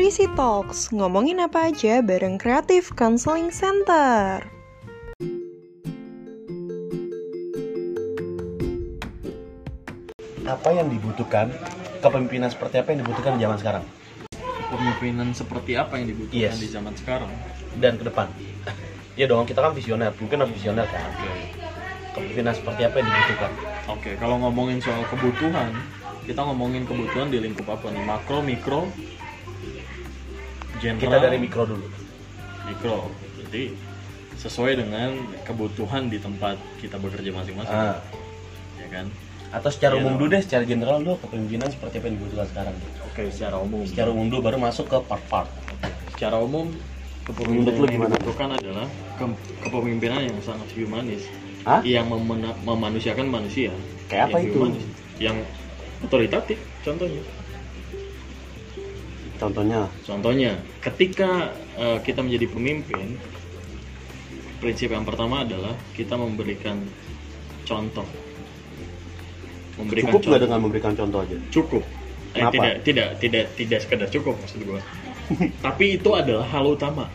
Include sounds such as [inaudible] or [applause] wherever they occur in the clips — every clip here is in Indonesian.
Nutrisi Talks, ngomongin apa aja bareng Creative Counseling Center. Apa yang dibutuhkan? Kepemimpinan seperti apa yang dibutuhkan di zaman sekarang Kepemimpinan seperti apa yang dibutuhkan Yes. di zaman sekarang? dan ke depan? Iya [laughs] dong, kita kan visioner, mungkin harus visioner kan. Kepemimpinan seperti apa yang dibutuhkan? Oke, kalau ngomongin soal kebutuhan, kita ngomongin kebutuhan di lingkup apa nih? Makro, mikro, general, Kita dari mikro dulu. mikro. Jadi sesuai dengan kebutuhan di tempat kita bekerja masing-masing, Ah. ya kan? Atau secara Iya umum dulu deh, secara general dulu kepemimpinan seperti apa yang dibutuhkan sekarang. Oke, secara umum. Secara umum dulu baru masuk ke part-part. Secara umum kepemimpinan yang gimana? dibutuhkan adalah ke- kepemimpinan yang sangat humanis, Hah? yang memanusiakan manusia. Kayak apa Yang itu? humanis. Yang otoritatif, contohnya. Contohnya, Contohnya, ketika eh, kita menjadi pemimpin, prinsip yang pertama adalah kita memberikan contoh. Memberikan cukup nggak dengan memberikan contoh aja? Cukup. Eh, Kenapa? tidak, tidak, tidak, tidak sekedar cukup maksud gua. [laughs] Tapi itu adalah hal utama.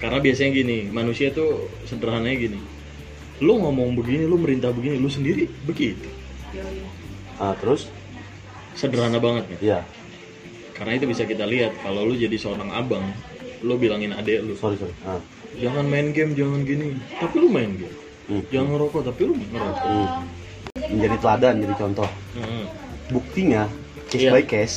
Karena biasanya gini, manusia tuh sederhananya gini. Lu ngomong begini, lu merintah begini, lu sendiri begitu. Ah, terus? Sederhana banget ya. Iya, Karena itu bisa kita lihat kalau lu jadi seorang abang, lu bilangin adek lu, sorry sorry. Ah. jangan main game, jangan gini. Tapi lu main game. Hmm. Jangan ngerokok, tapi lu ngerokok. Hmm. Menjadi teladan, jadi contoh. Hmm. Buktinya case Iya. by case,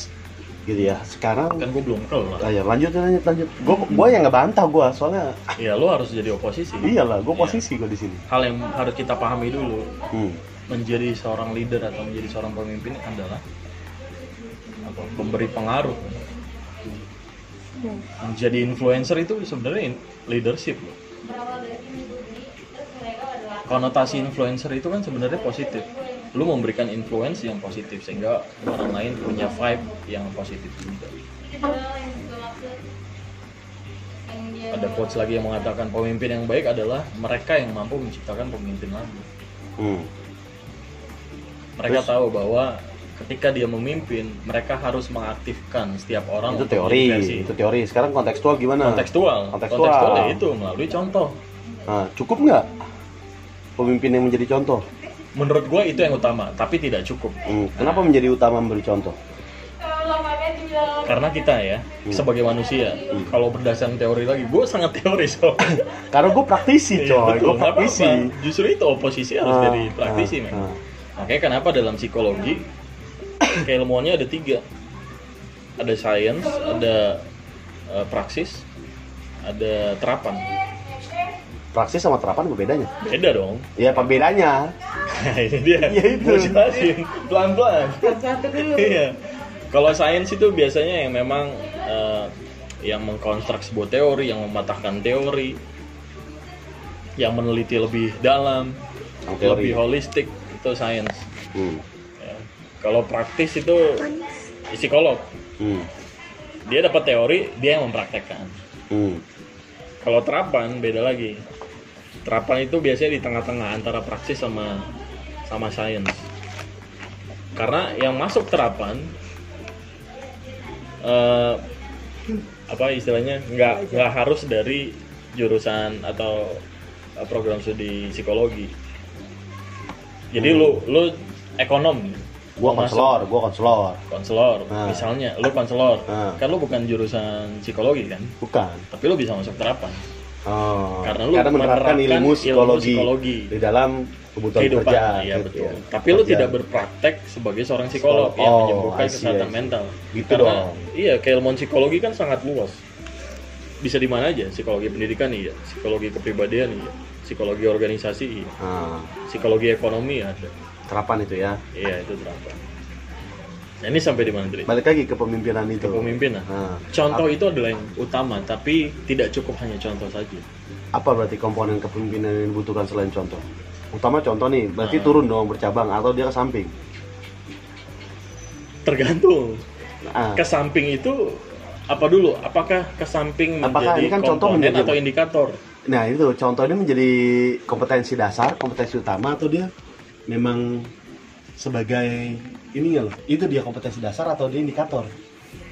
gitu ya. Sekarang, Kan gue belum kelar. ah, ya, lanjut lanjut lanjut. Gue gue yang nggak bantah gue, soalnya Ya lu harus jadi oposisi. iyalah, gue Iya. posisi gue di sini. Hal yang harus kita pahami dulu, Hmm. menjadi seorang leader atau menjadi seorang pemimpin adalah? Memberi pengaruh. Menjadi influencer itu sebenarnya leadership loh. Konotasi influencer itu kan sebenarnya positif. Lu memberikan influence yang positif sehingga orang lain punya vibe yang positif juga. Ada quotes lagi yang mengatakan pemimpin yang baik adalah mereka yang mampu menciptakan pemimpin lagi. Hmm. Mereka Terus? tahu bahwa ketika dia memimpin, mereka harus mengaktifkan setiap orang Itu teori, itu teori. Sekarang kontekstual gimana? kontekstual. Kontekstual. ya itu melalui contoh. Nah, cukup nggak pemimpin yang menjadi contoh? Menurut gue itu yang utama, tapi tidak cukup. Hmm. Kenapa menjadi utama memberi contoh? Karena kita ya sebagai manusia, Hmm. kalau berdasarkan teori lagi, gue sangat teoris. So. [laughs] Karena gue praktisi, Iya, coy. Gue praktisi. apa-apa. Justru itu oposisi harus Ah, jadi praktisi, ah, men. ah. Makanya kenapa dalam psikologi keilmuannya ada tiga, ada science, ada eh, praksis, ada terapan. Praksis sama terapan apa bedanya? Beda dong. Ya, apa bedanya? [laughs] ini dia. Ya, itu. Jelasin pelan-pelan. satu dulu Iya. Kalau sains itu biasanya yang memang eh, yang mengkonstruk sebuah teori, yang mematahkan teori, yang meneliti lebih dalam, teori. lebih holistik itu sains. Hmm. Kalau praktis itu psikolog. Hmm. Dia dapat teori, dia yang mempraktekkan. Hmm. Kalau terapan beda lagi. Terapan itu biasanya di tengah-tengah antara praksis sama sama sains. Karena yang masuk terapan eh, apa istilahnya nggak nggak harus dari jurusan atau eh, program studi psikologi. Jadi lu lu ekonom, Gua konselor, gua konselor. konselor, Nah. misalnya lu konselor, Nah. kan lu bukan jurusan psikologi kan, Bukan. tapi lu bisa masuk terapan. Oh. Karena lu menerapkan menerapkan ilmu ilmu psikologi, psikologi. di dalam kebutuhan kehidupan kerja. iya gitu betul ya. tapi lu tidak berpraktek sebagai seorang psikolog Oh, yang menyembuhkan see, kesehatan mental Gitu karena dong. iya keilmuan psikologi kan sangat luas bisa di mana aja psikologi pendidikan iya psikologi kepribadian iya psikologi organisasi iya Ah, psikologi ekonomi ada terapan itu ya. iya itu berapa nah, ini sampai di mana Dri? Balik lagi ke pemimpinan itu. kepemimpinan Nah, contoh itu adalah yang utama tapi tidak cukup hanya contoh saja apa berarti komponen kepemimpinan yang dibutuhkan selain contoh? Utama contoh nih, berarti Ah. turun dong bercabang atau dia ke samping. tergantung Ah, ke samping itu apa dulu? Apakah ke samping Apakah menjadi ini kan contoh menjadi atau indikator? Nah itu contoh ini menjadi kompetensi dasar, kompetensi utama atau dia memang sebagai ini ya loh, itu dia kompetensi dasar atau dia indikator?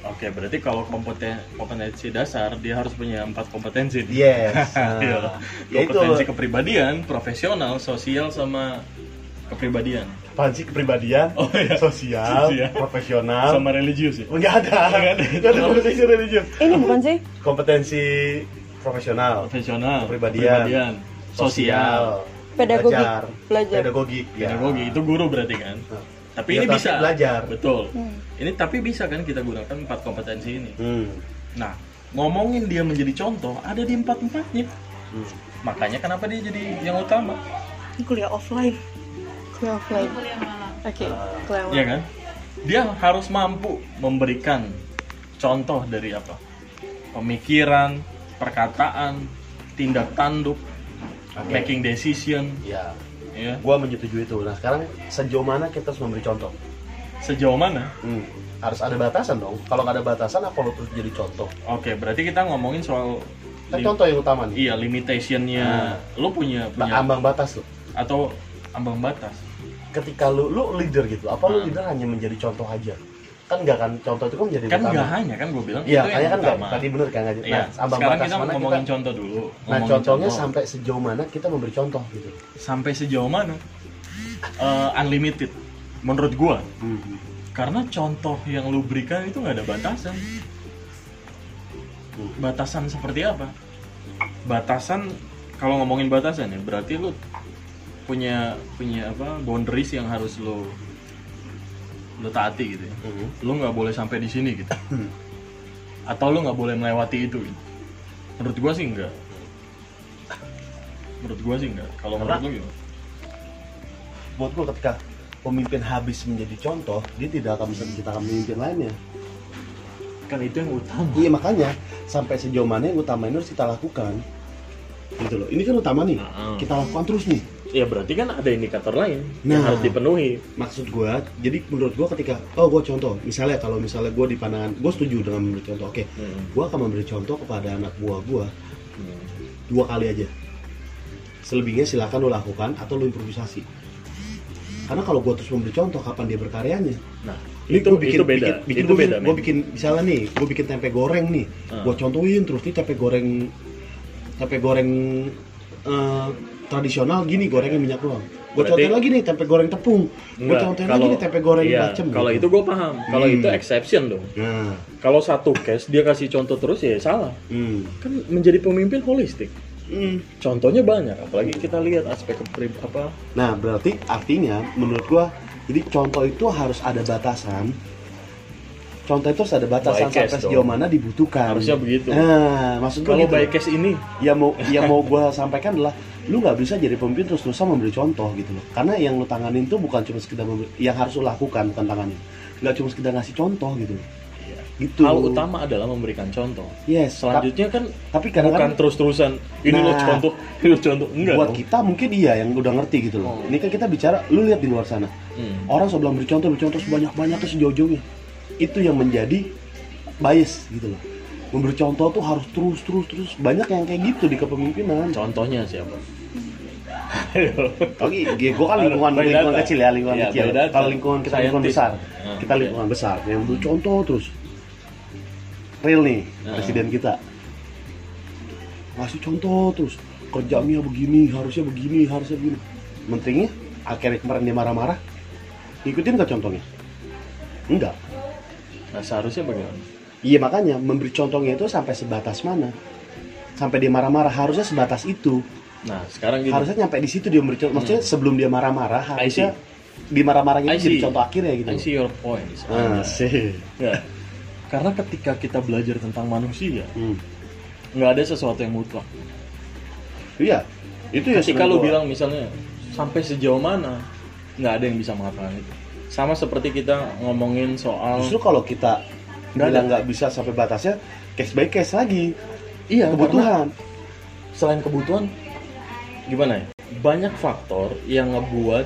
Oke, berarti kalau kompeten kompetensi dasar dia harus punya empat kompetensi. Yes. [laughs] Iya. Nah, ya itu kompetensi kepribadian, profesional, sosial sama kepribadian. apaan sih kepribadian, Oh, iya. sosial, Sosial. profesional. Sama religius ya. Enggak ada. Nggak ada. Nggak ada [laughs] kompetensi religius. Ini bukan sih? Kompetensi profesional, Profesional, Kepribadian. sosial, Pedagogik. belajar, Belajar. pedagogik, ya. pedagogi itu guru berarti kan. Tapi Ya, ini tapi bisa belajar. Betul. Hmm. Ini tapi bisa kan kita gunakan empat kompetensi ini. Hmm. Nah, ngomongin dia menjadi contoh ada di empat empatnya. Hmm. Makanya kenapa dia jadi yang utama, Ini kuliah offline. Kuliah offline. Oke, kuliah Iya online. kan? Dia harus mampu memberikan contoh dari apa? Pemikiran, perkataan, tindak tanduk, Oke. making decision, Ya, ya. gua menyetujui itu. Nah, sekarang sejauh mana kita harus memberi contoh? Sejauh mana? Hmm. Harus ada batasan dong. Kalau nggak ada batasan, apa lo terus jadi contoh? Oke, berarti kita ngomongin soal lim- contoh yang utama nih. iya limitationnya. Lu punya Nah, punya ambang batas lo. atau ambang batas. Ketika lu lu leader gitu, apa lu Hmm. leader hanya menjadi contoh aja? Kan nggak kan contoh itu kan menjadi Kan utama. nggak hanya kan gue bilang Iya, itu kayaknya kan nggak. utama. Tadi bener kan nggak? Iya, Nah, ambang sekarang kita mana ngomongin kita? contoh dulu. Nah, contohnya contoh. sampai sejauh mana kita memberi contoh gitu. sampai sejauh mana? Eh, unlimited menurut gua. Hmm. Karena contoh yang lu berikan itu nggak ada batasan. Hmm. Batasan seperti apa? Batasan kalau ngomongin batasan ya berarti lu punya punya apa boundaries yang harus lu lu taati gitu ya. Hmm. Lu nggak boleh sampai di sini gitu. Hmm. Atau lu nggak boleh melewati itu. Gitu. Menurut gua sih enggak. Menurut gua sih enggak. Kalau menurut lu gimana? Buat gua ketika pemimpin habis menjadi contoh, dia tidak akan bisa menciptakan pemimpin lainnya. Kan itu yang utama. Iya makanya sampai sejauh mana yang utama ini harus kita lakukan. Gitu loh. Ini kan utama nih. Kita lakukan terus nih. Ya berarti kan ada indikator lain yang Nah. harus dipenuhi. Maksud gua, jadi menurut gua ketika oh gua contoh, misalnya kalau misalnya gua di pandangan, gua setuju dengan memberi contoh. Oke, Hmm. gua akan memberi contoh kepada anak buah gua Hmm. dua kali aja. Selebihnya silakan lo lakukan atau lo improvisasi. Karena kalau gua terus memberi contoh, kapan dia berkaryanya? Nah, Ini itu bikin, itu beda. Bikin, bikin, itu gua, beda. Gue bikin misalnya nih, gue bikin tempe goreng nih. Ah. Gue contohin terus nih tempe goreng tempe goreng eh, tradisional gini gorengnya minyak doang. Gue contohin lagi nih tempe goreng tepung. Gue contohin lagi nih tempe goreng iya, bacem. Kalau gitu. itu gue paham. Kalau Hmm. itu exception dong. Nah, Kalau satu case dia kasih contoh terus ya salah. hmm. Kan menjadi pemimpin holistik. Hmm. Contohnya banyak, apalagi kita lihat aspek kepri apa Nah, berarti artinya menurut gua jadi contoh itu harus ada batasan. Contoh itu harus ada batasan By sampai sejauh mana dibutuhkan. Harusnya begitu. Nah, maksud gua kalau gitu. by case ini ya mau yang mau [laughs] gue sampaikan adalah lu nggak bisa jadi pemimpin terus terusan memberi contoh gitu loh karena yang lu tanganin tuh bukan cuma sekedar memberi, yang harus lu lakukan bukan tanganin nggak cuma sekedar ngasih contoh gitu loh. gitu hal utama adalah memberikan contoh. yes Selanjutnya kan tapi bukan kadang-kadang terus-terusan ini lo Nah. contoh, ini lo contoh. Enggak. buat dong. kita mungkin iya yang udah ngerti gitu loh Oh. ini kan kita bicara lu lihat di luar sana Hmm. orang sebelum beri contoh beri contoh sebanyak banyaknya sejauh-jauhnya itu yang menjadi bias gitu loh memberi contoh tuh harus terus terus terus banyak yang kayak gitu di kepemimpinan Contohnya siapa? Oke, gue kan lingkungan lingkungan data. kecil ya, lingkungan Iya, kecil. Kalau lingkungan kita lingkungan besar, Nah, kita iya. lingkungan besar. Yang dulu contoh terus, real nih Nah. presiden kita ngasih contoh terus kerjanya begini, harusnya begini, harusnya begini. Menterinya akhirnya kemarin dia marah-marah, ngikutin nggak contohnya? Enggak. Nah, seharusnya bagaimana? Iya makanya memberi contohnya itu sampai sebatas mana? Sampai dia marah-marah harusnya sebatas itu. Nah, sekarang gini. harusnya nyampe di situ dia memberi contoh. Maksudnya sebelum dia marah-marah harusnya di marah-marahnya itu jadi contoh akhirnya gitu. I see your point. Ah, sih. Ya. Karena ketika kita belajar tentang manusia, Hmm. nggak ada sesuatu yang mutlak. Iya. Itu ya Ketika lu gua- bilang misalnya sampai sejauh mana, nggak ada yang bisa mengatakan itu. Sama seperti kita ngomongin soal justru kalau kita Nggak bilang ada. nggak bisa sampai batasnya case by case lagi. iya Kebutuhan. selain kebutuhan gimana ya? Banyak faktor yang ngebuat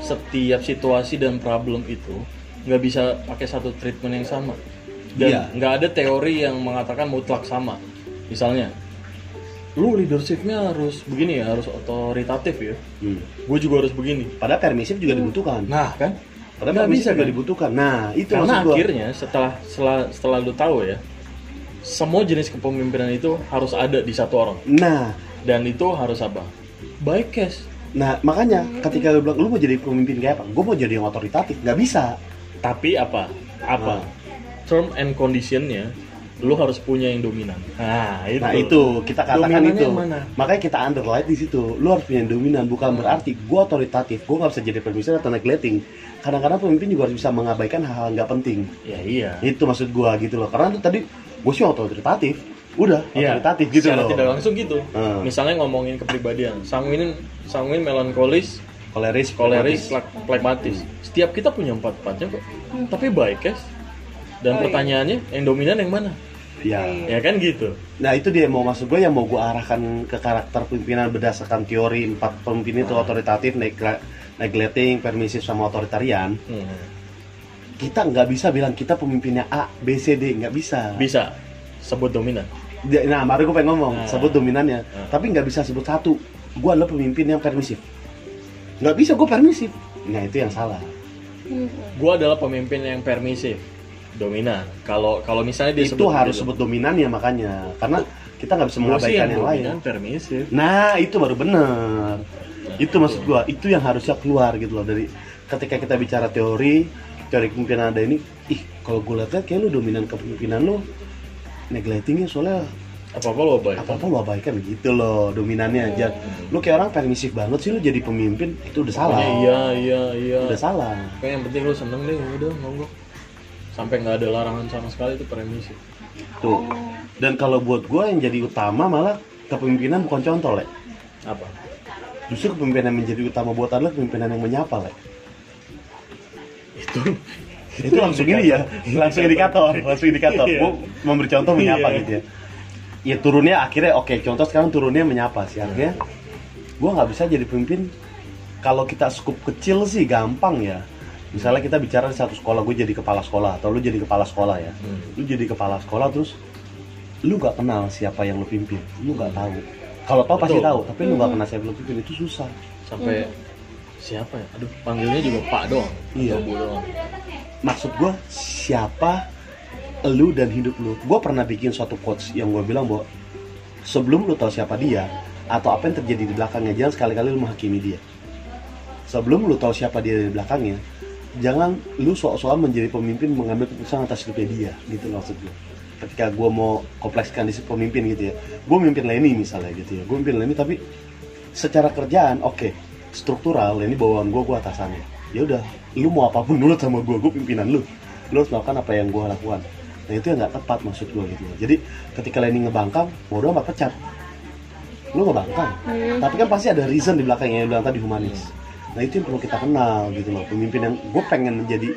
setiap situasi dan problem itu nggak bisa pakai satu treatment yang sama. Dan Iya. nggak ada teori yang mengatakan mutlak sama. Misalnya, lu leadershipnya harus begini ya, harus otoritatif ya. Hmm. Gue juga harus begini. Padahal permisif juga dibutuhkan. Nah kan, Karena Nggak bisa, juga kan? dibutuhkan. Nah, itu Karena maksud gua. akhirnya setelah setelah setelah lu tahu ya, semua jenis kepemimpinan itu harus ada di satu orang Nah, dan itu harus apa? Baik cash. nah makanya ketika lu bilang lu mau jadi pemimpin kayak apa? Gue mau jadi yang otoritatif, nggak bisa. Tapi apa? Apa? Ah. Term and conditionnya lu harus punya yang dominan. Nah, itu. Nah itu kita katakan itu. mana? Makanya kita underline di situ. Lu harus punya yang dominan, bukan berarti gue otoritatif. Gue nggak bisa jadi pemimpin atau neglecting. Kadang-kadang pemimpin juga harus bisa mengabaikan hal-hal nggak penting. Ya iya. Itu maksud gue gitu loh. Karena tuh tadi gue sih otoritatif, udah Iya, otoritatif gitu secara loh. tidak langsung gitu. Hmm. Misalnya ngomongin kepribadian, sanguin sanguin melankolis, Koleris, koleris, pragmatis. plak- pragmatis. Setiap kita punya empat empatnya kok. Tapi baik guys. Dan Oh, iya. pertanyaannya, yang dominan yang mana? Ya. Ya kan gitu. Nah itu dia mau masuk gue yang mau gue arahkan ke karakter pimpinan berdasarkan teori empat pemimpin itu otoritatif, negle- neglecting, permisif sama otoritarian. Hmm. Kita nggak bisa bilang kita pemimpinnya A, B, C, D nggak bisa. Bisa sebut dominan. Dia- Nah, baru gue pengen ngomong, Nah. sebut dominannya. Nah. Tapi nggak bisa sebut satu. Gue adalah pemimpin yang permisif. Nggak bisa, gue permisif. Nah, itu yang salah. Gua adalah pemimpin yang permisif, dominan. Kalau kalau misalnya dia itu sebut harus gitu. sebut dominannya makanya. Karena kita nggak bisa Gua mengabaikan yang, lain. dominan permisif. Nah, itu baru bener. Nah, itu maksud gue, itu yang harusnya keluar gitu loh dari ketika kita bicara teori, teori kepemimpinan ada ini, ih kalau gue lihat kayak lu dominan kepemimpinan lu neglectingnya soalnya Apa-apa lo baik. apa apa lu abaikan gitu loh dominannya aja lu kayak orang permisif banget sih lu jadi pemimpin itu udah salah Pokoknya iya iya iya. udah salah Pokoknya yang penting lu seneng deh, udah monggo. Sampai nggak ada larangan sama sekali itu permisif. tuh. Dan kalau buat gue yang jadi utama malah kepemimpinan bukan contoh le Apa? justru kepemimpinan yang menjadi utama buat adalah kepemimpinan yang menyapa le Itu. Itu langsung ini ya. Langsung indikator langsung indikator. Iya. gue memberi contoh menyapa Iya. gitu ya. Ya turunnya akhirnya oke contoh sekarang turunnya menyapa sih. Akhirnya gue nggak bisa jadi pemimpin. Kalau kita skup kecil sih gampang ya misalnya kita bicara di satu sekolah gue jadi kepala sekolah atau lu jadi kepala sekolah ya Hmm. lu jadi kepala sekolah terus lu nggak kenal siapa yang lu pimpin lu nggak tahu kalau tahu pasti tahu tapi lu nggak kenal siapa yang lu pimpin itu susah sampai siapa ya? Aduh, panggilnya juga Pak doang. Iya. Atau Bu doang. maksud gue siapa lu dan hidup lu gue pernah bikin suatu quotes yang gue bilang bahwa sebelum lu tahu siapa dia atau apa yang terjadi di belakangnya jangan sekali-kali lu menghakimi dia sebelum lu tahu siapa dia di belakangnya jangan lu soal-soal menjadi pemimpin mengambil keputusan atas hidupnya dia gitu loh maksud gue ketika gue mau komplekskan di pemimpin gitu ya. Gue mimpin Leni misalnya gitu ya. Gue mimpin Leni tapi secara kerjaan oke. Struktural Leni bawaan gue gue atasannya. Ya udah lu mau apa pun nurut sama gue gue pimpinan lu. Lu harus melakukan apa yang gue lakukan. Nah itu yang nggak tepat maksud gue gitu loh. jadi ketika Leni ngebangkang bodoh amat pecat. Lu ngebangkang. Tapi kan pasti ada reason di belakangnya yang bilang tadi humanis nah itu yang perlu kita kenal gitu loh pemimpin yang gue pengen menjadi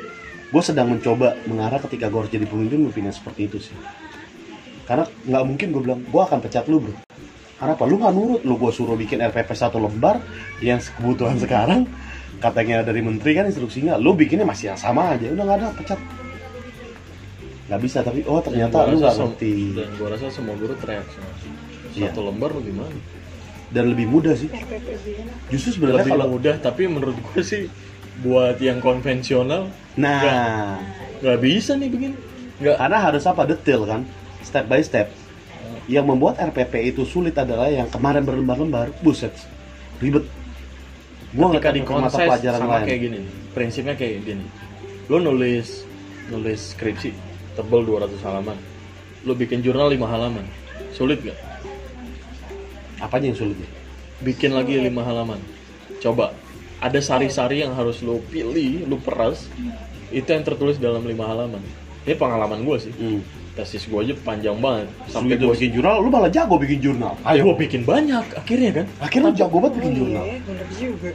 gue sedang mencoba mengarah ketika gue harus jadi pemimpin pemimpin yang seperti itu sih karena nggak mungkin gue bilang gue akan pecat lu bro karena apa lu nggak nurut lu gue suruh bikin RPP satu lembar yang kebutuhan [laughs] sekarang katanya dari menteri kan instruksinya lu bikinnya masih yang sama aja udah nggak ada pecat nggak bisa tapi oh ternyata lu nggak ngerti Dan gua rasa semua guru teriak. Iya. Satu lembar lu gimana? Dan lebih mudah sih. Justru sebenarnya Lebih kalau mudah tapi menurut gua sih buat yang konvensional nah. nggak bisa nih begini. Nggak. karena harus apa? Detail kan? Step by step. Yang membuat RPP itu sulit adalah yang kemarin berlembar-lembar buset ribet. Gua nggak di ke mata pelajaran sama lain. kayak gini prinsipnya kayak gini. Lo nulis nulis skripsi tebel 200 halaman. Lo bikin jurnal 5 halaman. Sulit gak? Apanya yang sulit bikin lagi 5 halaman coba ada sari-sari yang harus lo pilih lo peras itu yang tertulis dalam 5 halaman ini pengalaman gue sih Hmm. tesis gue aja panjang banget Sampai gue bikin jurnal, lu malah jago bikin jurnal. ayo gue bikin banyak akhirnya kan Akhirnya jago banget bikin jurnal. Iya, bener juga.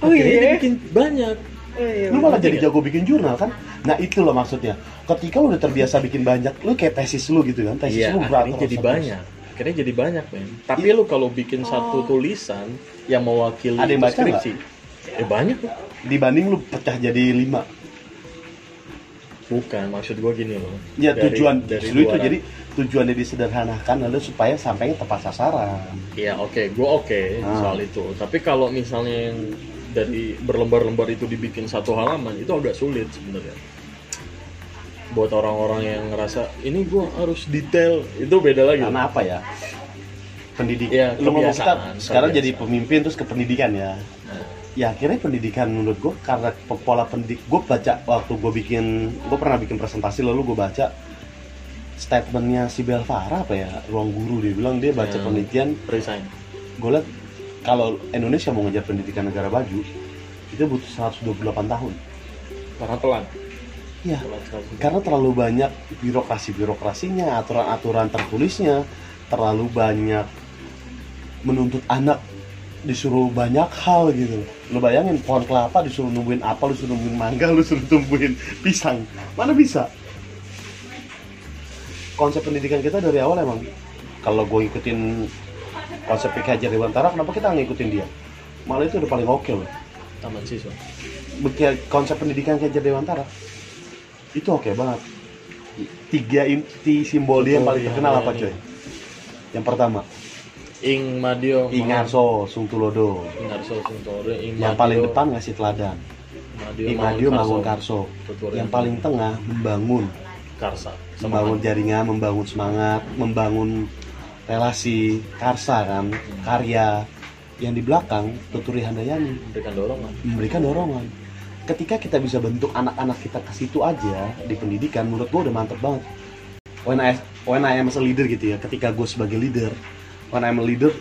Oh akhirnya dia iya. bikin banyak Oh iya. Lu malah jadi jago bikin jurnal kan? Nah itu loh maksudnya. Ketika lu udah terbiasa bikin banyak, lu kayak tesis lu gitu kan? Tesis Iya, lu berat jadi banyak. Akhirnya jadi banyak, men. Tapi lu kalau bikin satu tulisan yang mewakili Ada yang baca skripsi, ya banyak kok. Dibanding lu pecah jadi lima. Bukan, maksud gua gini loh. Ya Dari- tujuan dari itu 200. jadi tujuannya disederhanakan lalu supaya sampainya tepat sasaran. Iya, oke, gua oke Ah. soal itu. Tapi kalau misalnya yang dari berlembar-lembar itu dibikin satu halaman itu agak sulit sebenarnya buat orang-orang yang ngerasa ini gua harus detail. Itu beda lagi. Karena apa ya? Pendidik Ya, lu ngomong kita sekarang jadi pemimpin terus ke pendidikan ya. Ya akhirnya pendidikan menurut gue karena pola pendidik gue baca waktu gue bikin gue pernah bikin presentasi lalu gue baca statementnya si Belvara apa ya ruang guru dia bilang dia baca Ya. penelitian. Resign. Gue liat kalau Indonesia mau ngejar pendidikan negara maju itu butuh 128 tahun. Karena telat ya sekali. karena terlalu banyak birokrasi birokrasinya aturan aturan tertulisnya terlalu banyak menuntut anak disuruh banyak hal gitu. Lu bayangin pohon kelapa disuruh numbuhin apa lu suruh numbuhin mangga lu suruh tumbuhin pisang. Mana bisa? Konsep pendidikan kita dari awal emang kalau gue ngikutin konsep PK Hajar Dewantara kenapa kita nggak ngikutin dia? Malah itu udah paling oke loh. Taman siswa. Konsep pendidikan Hajar Dewantara itu oke banget. Tiga inti simbol dia yang paling terkenal apa coy? Yang pertama. Ing Madio. Ingarso Sungtulodo. Ingarso Sungtore Ing yang Madio, paling depan ngasih teladan. Madio, Imadio Mangun Mangun Karso. yang yang paling tengah membangun. Karsa. Membangun jaringan membangun semangat membangun relasi karsa kan karya. Yang di belakang Tuturi Handayani. Memberikan dorongan. Memberikan dorongan ketika kita bisa bentuk anak-anak kita ke situ aja di pendidikan menurut gue udah mantep banget. When I, when I am as a leader gitu ya ketika gue sebagai leader when I'm a leader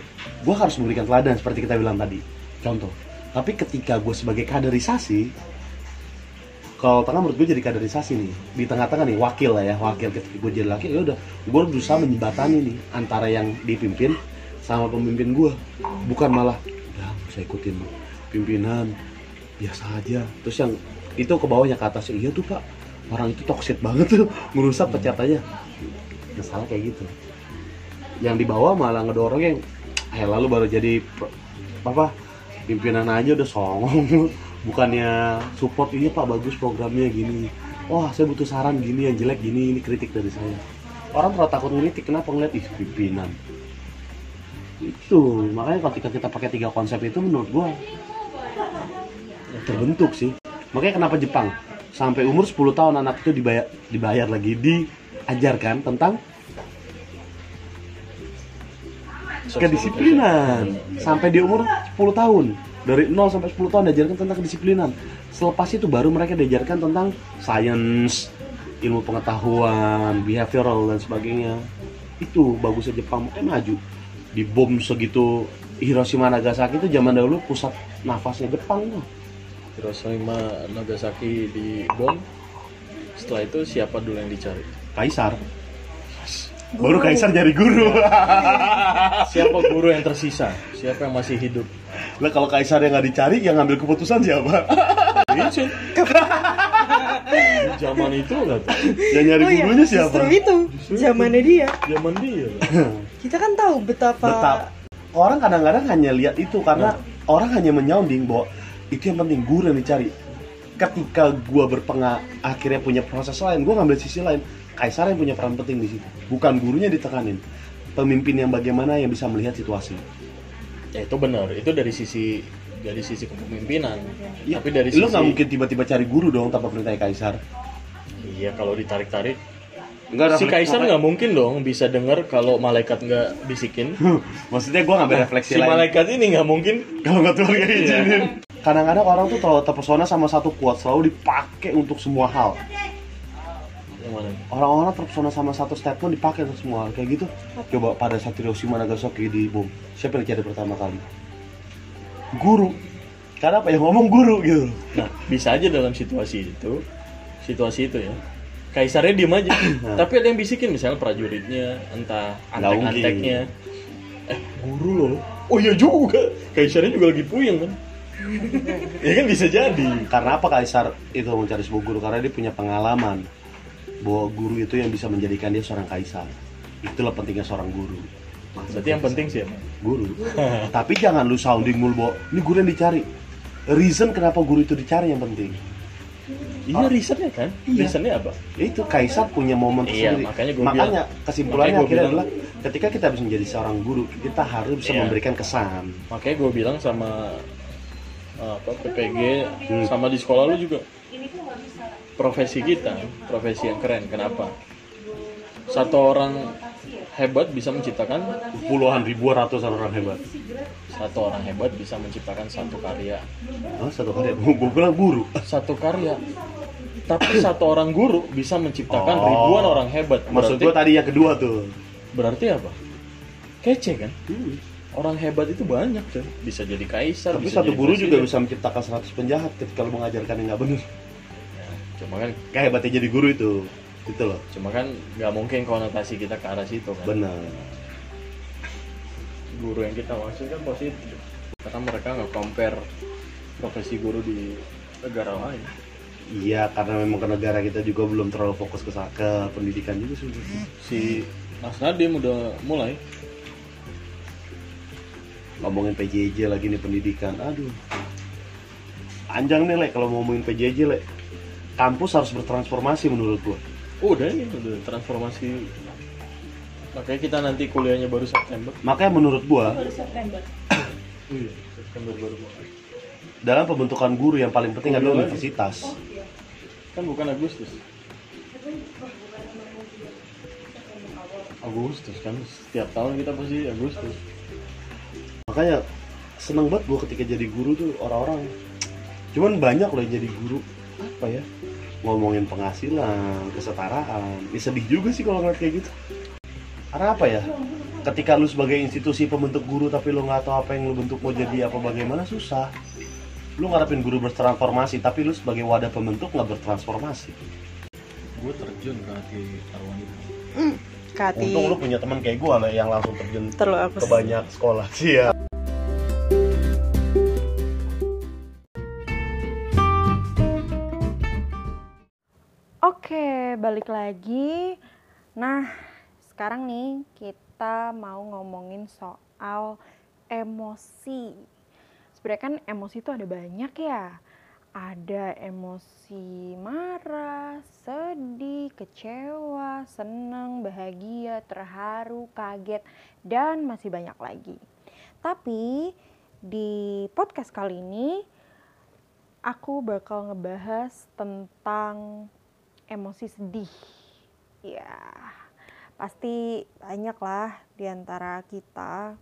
gue harus memberikan teladan seperti kita bilang tadi. Contoh tapi ketika gue sebagai kaderisasi kalau tengah menurut gue jadi kaderisasi nih di tengah-tengah nih wakil lah ya wakil ketika gue jadi laki ya udah gue berusaha menjembatani nih antara yang dipimpin sama pemimpin gue bukan malah udah saya ikutin pimpinan biasa aja. Terus yang itu ke bawahnya ke atas iya tuh pak. Orang itu toxic banget tuh. [laughs] Merusak pecat aja nggak salah kayak gitu. Yang di bawah malah ngedorong yang eh lalu baru jadi apa pimpinan aja udah songong. [laughs] Bukannya support iya pak bagus programnya gini. Wah saya butuh saran gini yang jelek gini. Ini kritik dari saya. Orang terlalu takut ngelitik kenapa ngeliat? Ih pimpinan. Itu. Makanya ketika kita pakai tiga konsep itu menurut gua terbentuk sih. Makanya kenapa Jepang? Sampai umur 10 tahun anak itu dibayar dibayar lagi diajarkan tentang kedisiplinan. Sampai di umur 10 tahun. Dari 0 sampai 10 tahun diajarkan tentang kedisiplinan. Selepas itu baru mereka diajarkan tentang science ilmu pengetahuan behavioral dan sebagainya. Itu bagusnya Jepang. Makanya maju. Di bom segitu Hiroshima Nagasaki itu zaman dahulu pusat nafasnya Jepang tuh Hiroshima Nagasaki di bom setelah itu siapa dulu yang dicari? Kaisar. Baru Kaisar jadi guru. [laughs] Siapa guru yang tersisa? Siapa yang masih hidup? Lah kalau Kaisar yang nggak dicari yang ngambil keputusan siapa? [laughs] [laughs] Zaman itu lah yang nyari oh iya, gurunya siapa? justru itu. Zamannya dia. zaman dia. Kita kan tahu betapa, Betap. orang kadang-kadang hanya lihat itu karena Nah. orang hanya menyounding bahwa itu yang penting guru yang dicari. Ketika gua berpengah akhirnya punya proses lain gua ngambil sisi lain. Kaisar yang punya peran penting di situ. Bukan gurunya ditekanin pemimpin yang bagaimana yang bisa melihat situasi. Ya itu benar. Itu dari sisi dari sisi kepemimpinan. Ya, tapi dari lu sisi nggak mungkin tiba-tiba cari guru dong tanpa perintah Kaisar. Iya kalau ditarik-tarik Enggak si kaisar nggak mungkin dong bisa dengar kalau malaikat nggak bisikin. [laughs] Maksudnya gua ngambil refleksi si lain. malaikat ini nggak mungkin. Kalau nggak keluarga izinin kadang-kadang orang tuh terlalu terpesona sama satu quote selalu dipakai untuk semua hal. Yang mana? Orang-orang terpesona sama satu statement dipakai untuk semua hal. Kayak gitu. Coba pada saat Hiroshima Nagasaki di bom. Siapa yang jadi pertama kali? Guru. Karena apa? Yang ngomong guru gitu. Nah bisa aja dalam situasi itu. Situasi itu ya kaisarnya diem aja. Tapi ada yang bisikin misalnya prajuritnya entah Nah. Antek-anteknya. Eh guru loh. Oh iya juga. Kaisarnya juga lagi puyeng kan? [laughs] Ya kan bisa jadi. Karena apa Kaisar itu mencari sebuah guru? Karena dia punya pengalaman bahwa guru itu yang bisa menjadikan dia seorang kaisar. Itulah pentingnya seorang guru. Berarti yang penting siapa? Guru. [laughs] Tapi jangan lu sounding mulu bahwa ini guru yang dicari. Reason kenapa guru itu dicari yang penting iya reasonnya kan? Iya. reasonnya apa? Itu Kaisar punya momen Iya, tersendiri. makanya gua makanya bilang- kesimpulannya makanya akhirnya bilang- adalah ketika kita bisa menjadi seorang guru kita harus bisa Iya. memberikan kesan. Makanya gue bilang sama apa PPG sama di sekolah lu juga. Profesi kita profesi yang keren. Kenapa? Satu orang hebat bisa menciptakan puluhan ribuan ratusan orang hebat? satu orang hebat bisa menciptakan satu karya. Hah, satu karya? Gue bilang guru. Satu karya. Tapi satu orang guru bisa menciptakan Oh. ribuan orang hebat. Maksud berarti gue tadi yang kedua tuh. Berarti apa? Kece kan? Orang hebat itu banyak tuh bisa jadi kaisar tapi bisa satu guru juga bisa menciptakan 100 penjahat ketika lu mengajarkan yang nggak benar cuma kan kayak hebatnya jadi guru itu itu loh. Cuma kan nggak mungkin konotasi kita ke arah situ kan. Benar. Guru yang kita maksud kan positif. Karena mereka nggak compare profesi guru di negara lain. Iya karena memang ke negara kita juga belum terlalu fokus ke, ke pendidikan juga sih. Si Mas Nadim udah mulai. Ngomongin PJJ lagi nih pendidikan. Aduh. Panjang nih le kalau ngomongin PJJ le kampus harus bertransformasi menurut gua udah nih udah transformasi. Makanya kita nanti kuliahnya baru September. Makanya menurut gua [coughs] iya September baru mulai dalam pembentukan guru yang paling penting adalah universitas. Kan bukan Agustus. Agustus kan? Setiap tahun kita pasti Agustus. Makanya seneng banget gua ketika jadi guru tuh orang-orang. Cuman banyak loh yang jadi guru. Apa ya ngomongin penghasilan kesetaraan. Ya sedih juga sih kalau ngeliat kayak gitu. Karena apa ya? Ketika lu sebagai institusi pembentuk guru tapi lu nggak tahu apa yang lu bentuk mau jadi apa bagaimana susah. Lu ngarepin guru bertransformasi tapi lu sebagai wadah pembentuk nggak bertransformasi. Gue terjun ke hati arwah itu. Kati untung lu punya teman kayak gua lah yang langsung terjun terlalu ke banyak sekolah. Sih [laughs] ya balik lagi. Nah, sekarang nih kita mau ngomongin soal emosi. Sebenarnya kan emosi itu ada banyak ya. Ada emosi marah, sedih, kecewa, senang, bahagia, terharu, kaget, dan masih banyak lagi. Tapi di podcast kali ini aku bakal ngebahas tentang emosi sedih. Ya, pasti banyak lah di antara kita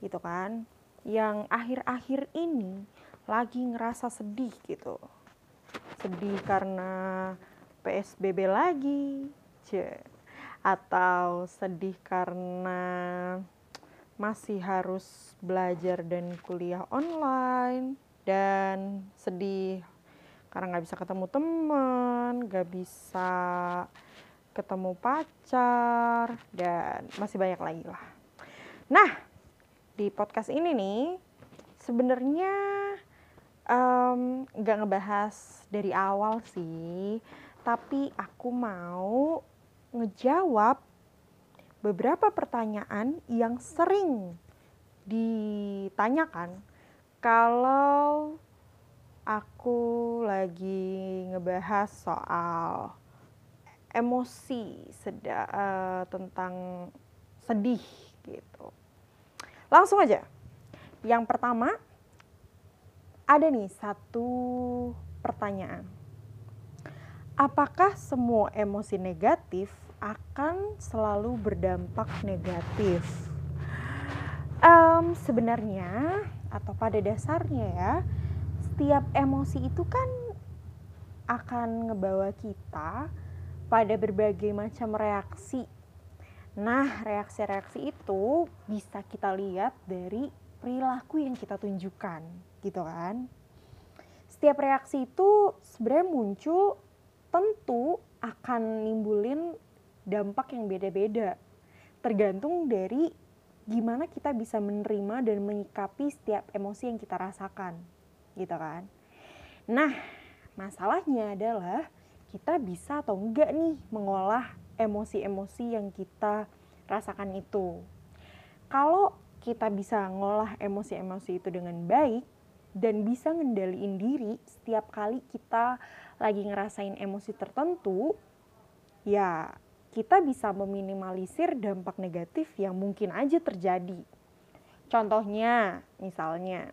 gitu kan yang akhir-akhir ini lagi ngerasa sedih gitu. Sedih karena PSBB lagi, ce. Atau sedih karena masih harus belajar dan kuliah online dan sedih karena nggak bisa ketemu teman, nggak bisa ketemu pacar dan masih banyak lagi lah. Nah di podcast ini nih sebenarnya nggak ngebahas dari awal sih, tapi aku mau ngejawab beberapa pertanyaan yang sering ditanyakan kalau aku lagi ngebahas soal emosi seda, eh, tentang sedih gitu. Langsung aja. Yang pertama ada nih satu pertanyaan. Apakah semua emosi negatif akan selalu berdampak negatif? Em, sebenarnya atau pada dasarnya ya, setiap emosi itu kan akan ngebawa kita pada berbagai macam reaksi. Nah, reaksi-reaksi itu bisa kita lihat dari perilaku yang kita tunjukkan, gitu kan? Setiap reaksi itu sebenarnya muncul tentu akan nimbulin dampak yang beda-beda. Tergantung dari gimana kita bisa menerima dan menyikapi setiap emosi yang kita rasakan, gitu kan? Nah, masalahnya adalah kita bisa atau enggak nih mengolah emosi-emosi yang kita rasakan itu. Kalau kita bisa ngolah emosi-emosi itu dengan baik dan bisa ngendaliin diri setiap kali kita lagi ngerasain emosi tertentu, ya kita bisa meminimalisir dampak negatif yang mungkin aja terjadi. Contohnya, misalnya,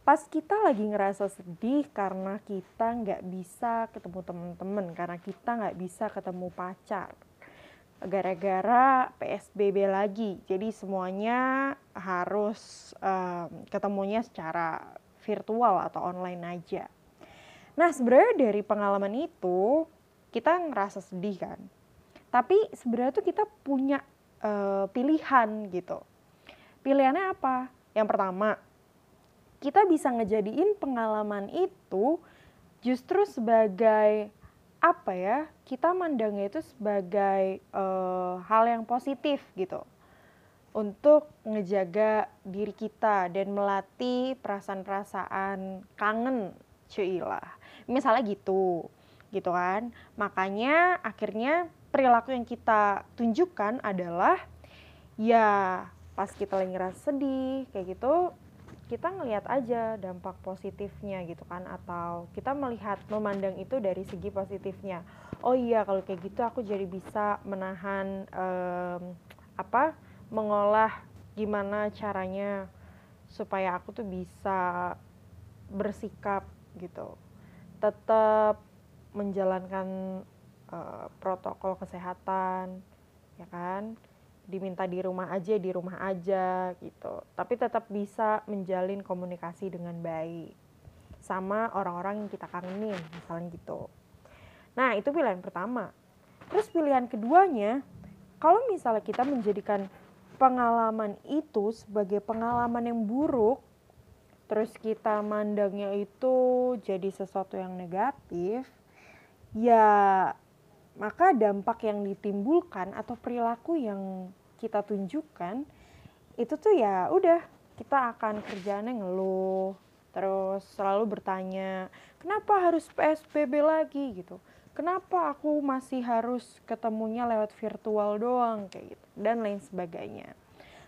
pas kita lagi ngerasa sedih karena kita nggak bisa ketemu teman-teman karena kita nggak bisa ketemu pacar. Gara-gara PSBB lagi jadi semuanya harus um, ketemunya secara virtual atau online aja. Nah sebenarnya dari pengalaman itu kita ngerasa sedih kan. Tapi sebenarnya tuh kita punya uh, pilihan gitu. Pilihannya apa? Yang pertama kita bisa ngejadiin pengalaman itu justru sebagai apa ya kita mandangnya itu sebagai uh, hal yang positif gitu. Untuk ngejaga diri kita dan melatih perasaan-perasaan kangen cuilah misalnya gitu gitu kan. Makanya akhirnya perilaku yang kita tunjukkan adalah ya pas kita lagi ngerasa sedih kayak gitu kita ngelihat aja dampak positifnya gitu kan atau kita melihat memandang itu dari segi positifnya. Oh iya kalau kayak gitu aku jadi bisa menahan um, apa mengolah gimana caranya supaya aku tuh bisa bersikap gitu. Tetap menjalankan uh, protokol kesehatan ya kan diminta di rumah aja di rumah aja gitu. Tapi tetap bisa menjalin komunikasi dengan baik sama orang-orang yang kita kangenin misalnya gitu. Nah itu pilihan pertama. Terus pilihan keduanya kalau misalnya kita menjadikan pengalaman itu sebagai pengalaman yang buruk terus kita mandangnya itu jadi sesuatu yang negatif ya maka dampak yang ditimbulkan atau perilaku yang kita tunjukkan itu tuh ya udah kita akan kerjanya ngeluh terus selalu bertanya kenapa harus PSBB lagi? gitu. Kenapa aku masih harus ketemunya lewat virtual doang? kayak gitu dan lain sebagainya.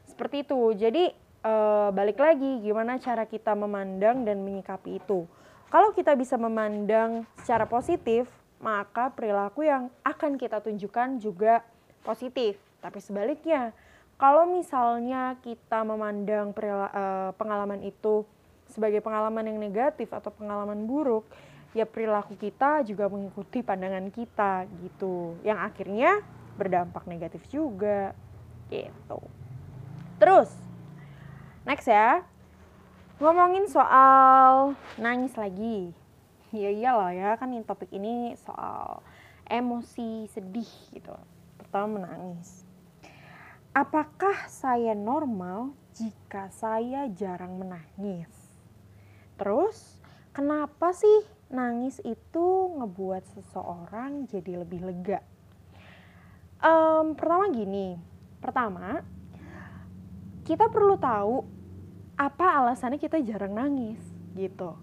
Seperti itu. Jadi e, balik lagi gimana cara kita memandang dan menyikapi itu. Kalau kita bisa memandang secara positif maka perilaku yang akan kita tunjukkan juga positif tapi sebaliknya, kalau misalnya kita memandang eh, pengalaman itu sebagai pengalaman yang negatif atau pengalaman buruk, ya perilaku kita juga mengikuti pandangan kita gitu. Yang akhirnya berdampak negatif juga gitu. Terus, next ya. Ngomongin soal nangis lagi. Ya iyalah ya, kan ini topik ini soal emosi sedih gitu. Pertama menangis Apakah saya normal jika saya jarang menangis? Terus, kenapa sih nangis itu ngebuat seseorang jadi lebih lega? Um, pertama gini, pertama kita perlu tahu apa alasannya kita jarang nangis gitu.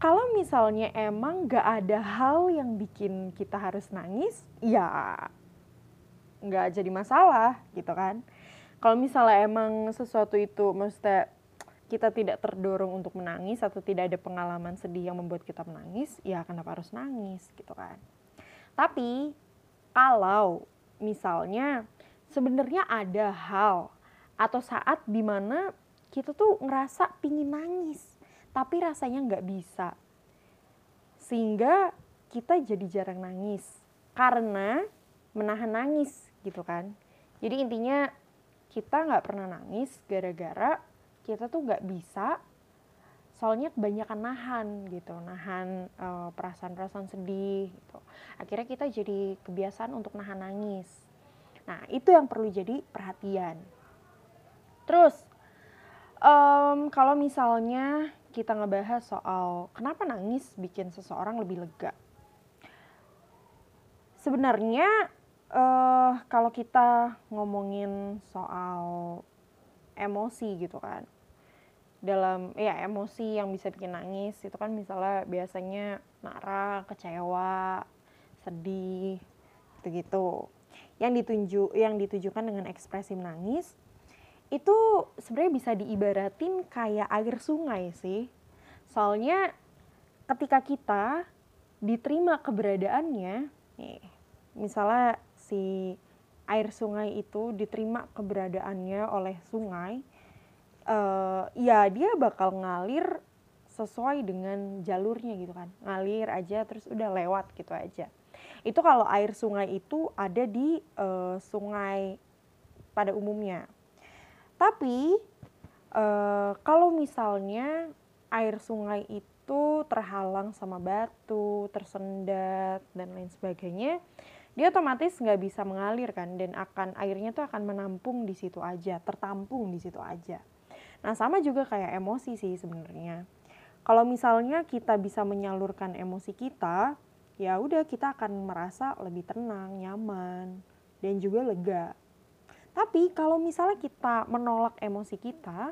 Kalau misalnya emang gak ada hal yang bikin kita harus nangis, ya nggak jadi masalah gitu kan. Kalau misalnya emang sesuatu itu maksudnya kita tidak terdorong untuk menangis atau tidak ada pengalaman sedih yang membuat kita menangis ya kenapa harus nangis gitu kan. Tapi kalau misalnya sebenarnya ada hal atau saat di mana kita tuh ngerasa pingin nangis tapi rasanya nggak bisa sehingga kita jadi jarang nangis. Karena menahan nangis gitu kan. Jadi intinya kita nggak pernah nangis gara-gara kita tuh nggak bisa soalnya kebanyakan nahan gitu nahan perasaan perasaan-perasaan sedih gitu. Akhirnya kita jadi kebiasaan untuk nahan nangis. Nah itu yang perlu jadi perhatian. Terus um, kalau misalnya kita ngebahas soal kenapa nangis bikin seseorang lebih lega? Sebenarnya uh, kalau kita ngomongin soal emosi gitu kan dalam ya emosi yang bisa bikin nangis itu kan misalnya biasanya marah, kecewa, sedih gitu-gitu. Yang ditunjuk yang ditujukan dengan ekspresi menangis itu sebenarnya bisa diibaratin kayak air sungai sih. Soalnya ketika kita diterima keberadaannya, nih, misalnya si air sungai itu diterima keberadaannya oleh sungai, uh, ya dia bakal ngalir sesuai dengan jalurnya gitu kan. Ngalir aja terus udah lewat gitu aja. Itu kalau air sungai itu ada di uh, sungai pada umumnya. Tapi uh, kalau misalnya air sungai itu terhalang sama batu tersendat dan lain sebagainya dia otomatis nggak bisa mengalir kan dan akan airnya tuh akan menampung di situ aja tertampung di situ aja. Nah sama juga kayak emosi sih sebenarnya. Kalau misalnya kita bisa menyalurkan emosi kita, ya udah kita akan merasa lebih tenang, nyaman, dan juga lega. Tapi kalau misalnya kita menolak emosi kita,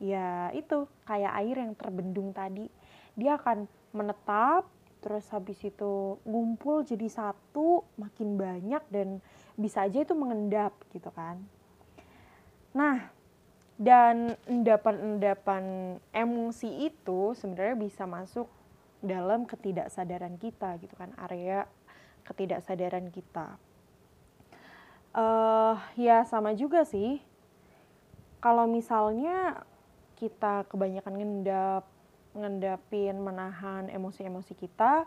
ya itu kayak air yang terbendung tadi, dia akan menetap, terus habis itu ngumpul jadi satu, makin banyak dan bisa aja itu mengendap gitu kan. Nah, dan endapan-endapan emosi itu sebenarnya bisa masuk dalam ketidaksadaran kita gitu kan area ketidaksadaran kita uh, ya sama juga sih kalau misalnya kita kebanyakan ngendap ngendapin menahan emosi-emosi kita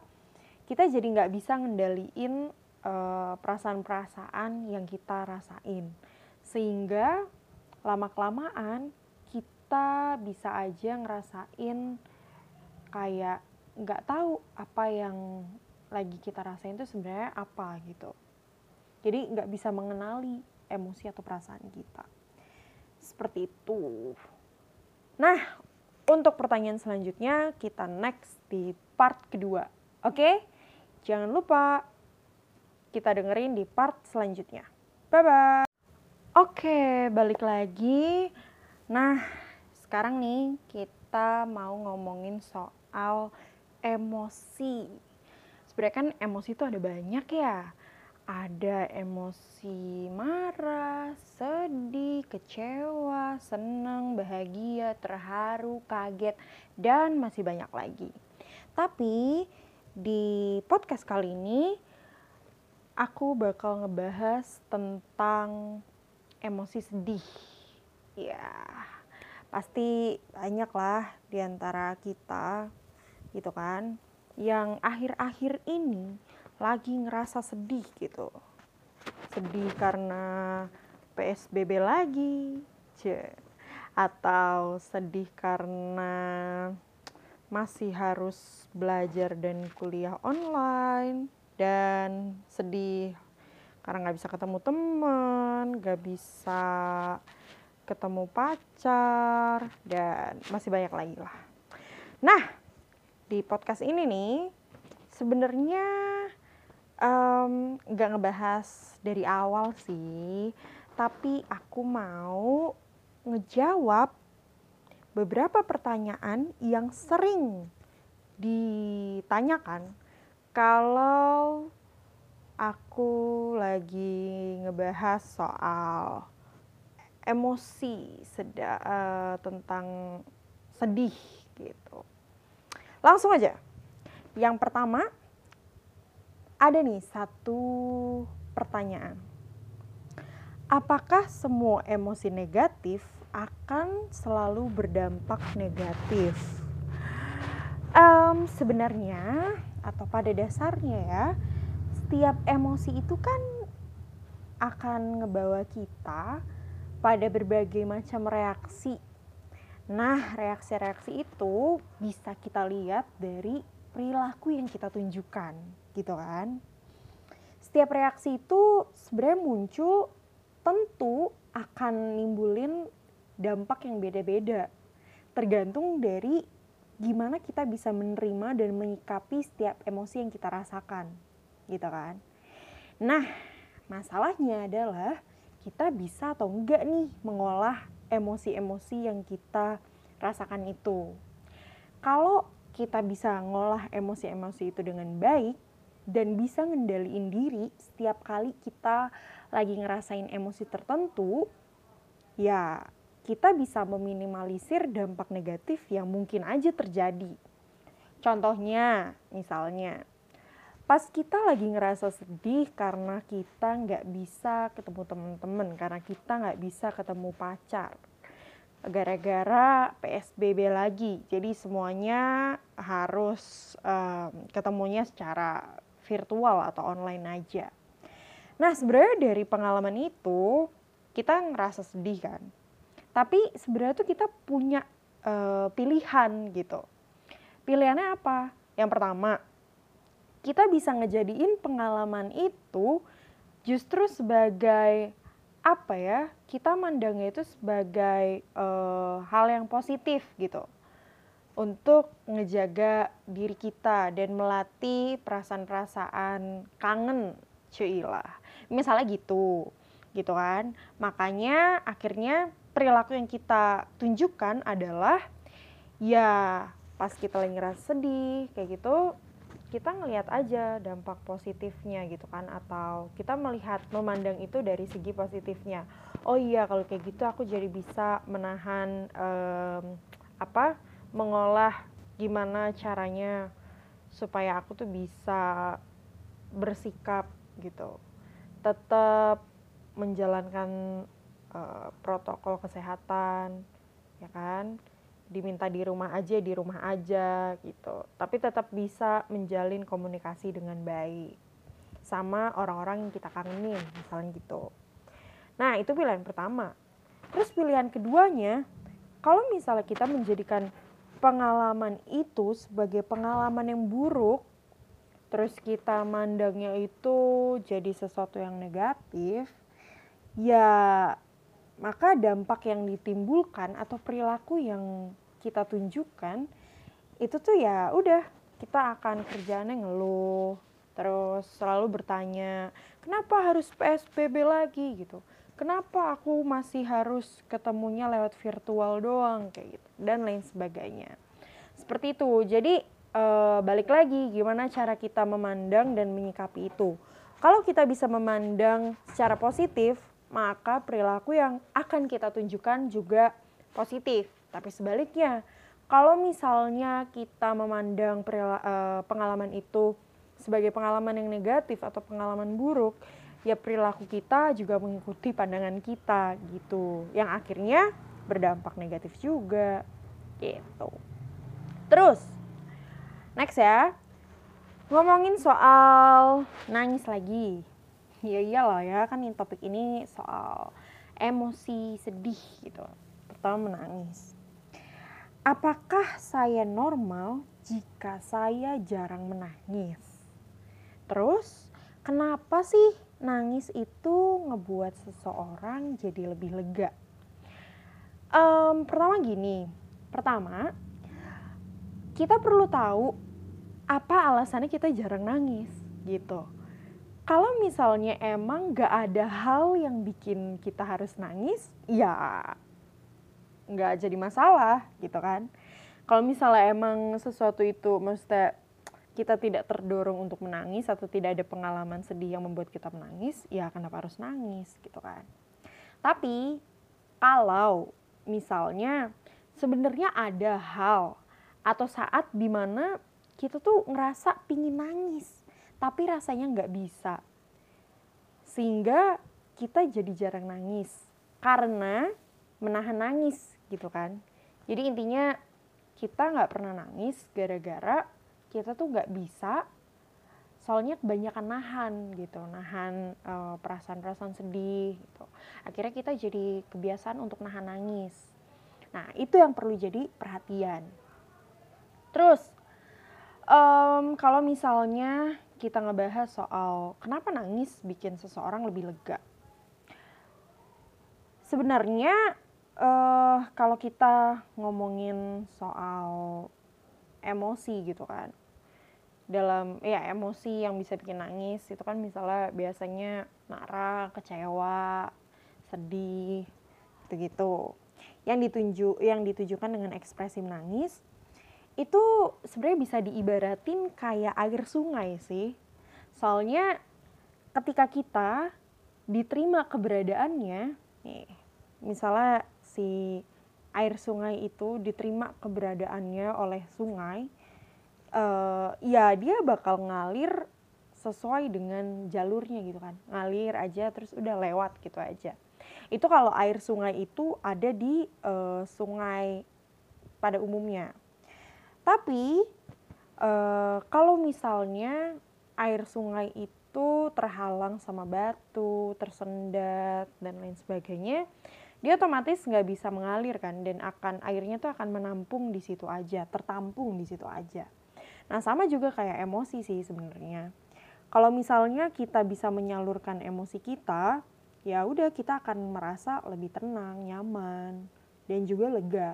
kita jadi nggak bisa ngendaliin uh, perasaan-perasaan yang kita rasain sehingga lama-kelamaan kita bisa aja ngerasain kayak nggak tahu apa yang lagi kita rasain itu sebenarnya apa gitu. Jadi nggak bisa mengenali emosi atau perasaan kita. Seperti itu. Nah, untuk pertanyaan selanjutnya kita next di part kedua. Oke? Jangan lupa kita dengerin di part selanjutnya. Bye bye. Oke, balik lagi. Nah, sekarang nih kita mau ngomongin soal emosi. Sebenarnya kan emosi itu ada banyak ya. Ada emosi marah, sedih, kecewa, senang, bahagia, terharu, kaget, dan masih banyak lagi. Tapi di podcast kali ini aku bakal ngebahas tentang emosi sedih. Ya, pasti banyak lah di antara kita gitu kan yang akhir-akhir ini lagi ngerasa sedih gitu. Sedih karena PSBB lagi, ce. Atau sedih karena masih harus belajar dan kuliah online dan sedih karena nggak bisa ketemu teman, nggak bisa ketemu pacar, dan masih banyak lagi lah. Nah, di podcast ini nih, sebenarnya nggak um, ngebahas dari awal sih, tapi aku mau ngejawab beberapa pertanyaan yang sering ditanyakan kalau aku lagi ngebahas soal emosi seda, uh, tentang sedih gitu. Langsung aja. Yang pertama ada nih satu pertanyaan. Apakah semua emosi negatif akan selalu berdampak negatif? Um, sebenarnya atau pada dasarnya ya, setiap emosi itu kan akan ngebawa kita pada berbagai macam reaksi. Nah, reaksi-reaksi itu bisa kita lihat dari perilaku yang kita tunjukkan, gitu kan? Setiap reaksi itu sebenarnya muncul tentu akan nimbulin dampak yang beda-beda. Tergantung dari gimana kita bisa menerima dan menyikapi setiap emosi yang kita rasakan gitu kan. Nah, masalahnya adalah kita bisa atau enggak nih mengolah emosi-emosi yang kita rasakan itu. Kalau kita bisa ngolah emosi-emosi itu dengan baik dan bisa ngendaliin diri setiap kali kita lagi ngerasain emosi tertentu, ya kita bisa meminimalisir dampak negatif yang mungkin aja terjadi. Contohnya, misalnya, pas kita lagi ngerasa sedih karena kita nggak bisa ketemu teman-teman karena kita nggak bisa ketemu pacar gara-gara PSBB lagi. Jadi semuanya harus um, ketemunya secara virtual atau online aja. Nah, sebenarnya dari pengalaman itu kita ngerasa sedih kan. Tapi sebenarnya tuh kita punya uh, pilihan gitu. Pilihannya apa? Yang pertama, kita bisa ngejadiin pengalaman itu justru sebagai apa ya kita mandangnya itu sebagai uh, hal yang positif gitu untuk ngejaga diri kita dan melatih perasaan-perasaan kangen cuilah misalnya gitu gitu kan. Makanya akhirnya perilaku yang kita tunjukkan adalah ya pas kita lagi ngerasa sedih kayak gitu kita ngelihat aja dampak positifnya gitu kan. Atau kita melihat memandang itu dari segi positifnya. Oh iya kalau kayak gitu aku jadi bisa menahan um, apa mengolah gimana caranya supaya aku tuh bisa bersikap gitu. Tetap menjalankan uh, protokol kesehatan ya kan? Diminta di rumah aja di rumah aja gitu. Tapi tetap bisa menjalin komunikasi dengan baik sama orang-orang yang kita kangenin misalnya gitu. Nah itu pilihan pertama. Terus pilihan keduanya kalau misalnya kita menjadikan pengalaman itu sebagai pengalaman yang buruk terus kita mandangnya itu jadi sesuatu yang negatif ya maka dampak yang ditimbulkan atau perilaku yang kita tunjukkan itu tuh ya udah kita akan kerjaannya ngeluh terus selalu bertanya kenapa harus PSBB lagi? gitu kenapa aku masih harus ketemunya lewat virtual doang kayak gitu dan lain sebagainya. Seperti itu. Jadi e, balik lagi gimana cara kita memandang dan menyikapi itu. Kalau kita bisa memandang secara positif maka perilaku yang akan kita tunjukkan juga positif. Tapi sebaliknya, kalau misalnya kita memandang uh, pengalaman itu sebagai pengalaman yang negatif atau pengalaman buruk, ya perilaku kita juga mengikuti pandangan kita gitu. Yang akhirnya berdampak negatif juga gitu. Terus, next ya. Ngomongin soal nangis lagi ya iyalah ya kan ini topik ini soal emosi sedih gitu pertama menangis apakah saya normal jika saya jarang menangis terus kenapa sih nangis itu ngebuat seseorang jadi lebih lega um, pertama gini pertama kita perlu tahu apa alasannya kita jarang nangis gitu kalau misalnya emang gak ada hal yang bikin kita harus nangis, ya gak jadi masalah gitu kan. Kalau misalnya emang sesuatu itu maksudnya kita tidak terdorong untuk menangis atau tidak ada pengalaman sedih yang membuat kita menangis, ya kenapa harus nangis gitu kan. Tapi kalau misalnya sebenarnya ada hal atau saat di mana kita tuh ngerasa pingin nangis, tapi rasanya nggak bisa. Sehingga kita jadi jarang nangis karena menahan nangis gitu kan. Jadi intinya kita nggak pernah nangis gara-gara kita tuh nggak bisa soalnya kebanyakan nahan gitu nahan perasaan perasaan-perasaan sedih gitu. Akhirnya kita jadi kebiasaan untuk nahan nangis. Nah itu yang perlu jadi perhatian. Terus um, kalau misalnya kita ngebahas soal kenapa nangis bikin seseorang lebih lega. Sebenarnya uh, kalau kita ngomongin soal emosi gitu kan, dalam ya emosi yang bisa bikin nangis itu kan misalnya biasanya marah, kecewa, sedih, gitu-gitu. Yang ditunjuk yang ditujukan dengan ekspresi menangis itu sebenarnya bisa diibaratin kayak air sungai sih. Soalnya ketika kita diterima keberadaannya, nih, misalnya si air sungai itu diterima keberadaannya oleh sungai, uh, ya dia bakal ngalir sesuai dengan jalurnya gitu kan, ngalir aja terus udah lewat gitu aja. Itu kalau air sungai itu ada di uh, sungai pada umumnya. Tapi uh, kalau misalnya air sungai itu terhalang sama batu, tersendat dan lain sebagainya, dia otomatis nggak bisa mengalir kan dan akan airnya tuh akan menampung di situ aja, tertampung di situ aja. Nah sama juga kayak emosi sih sebenarnya. Kalau misalnya kita bisa menyalurkan emosi kita, ya udah kita akan merasa lebih tenang, nyaman, dan juga lega.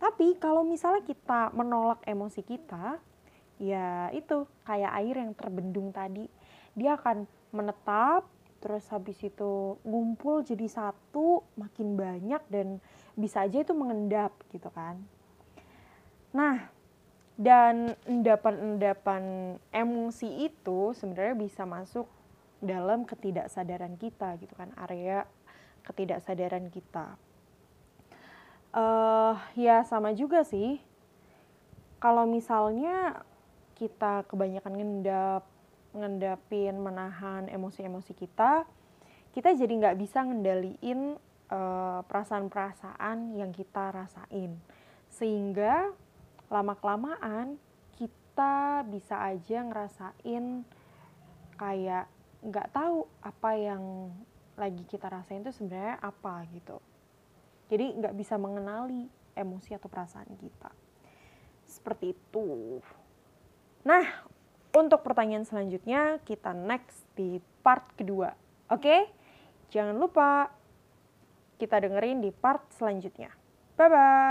Tapi kalau misalnya kita menolak emosi kita, ya itu kayak air yang terbendung tadi, dia akan menetap terus habis itu ngumpul jadi satu makin banyak dan bisa aja itu mengendap gitu kan nah dan endapan-endapan emosi itu sebenarnya bisa masuk dalam ketidaksadaran kita gitu kan area ketidaksadaran kita. Uh, ya sama juga sih kalau misalnya kita kebanyakan ngendap ngendapin menahan emosi-emosi kita kita jadi nggak bisa ngendaliin eh, perasaan-perasaan yang kita rasain. Sehingga lama kelamaan kita bisa aja ngerasain kayak nggak tahu apa yang lagi kita rasain itu sebenarnya apa gitu jadi nggak bisa mengenali emosi atau perasaan kita seperti itu nah untuk pertanyaan selanjutnya kita next di part kedua. Oke? Jangan lupa kita dengerin di part selanjutnya. Bye bye.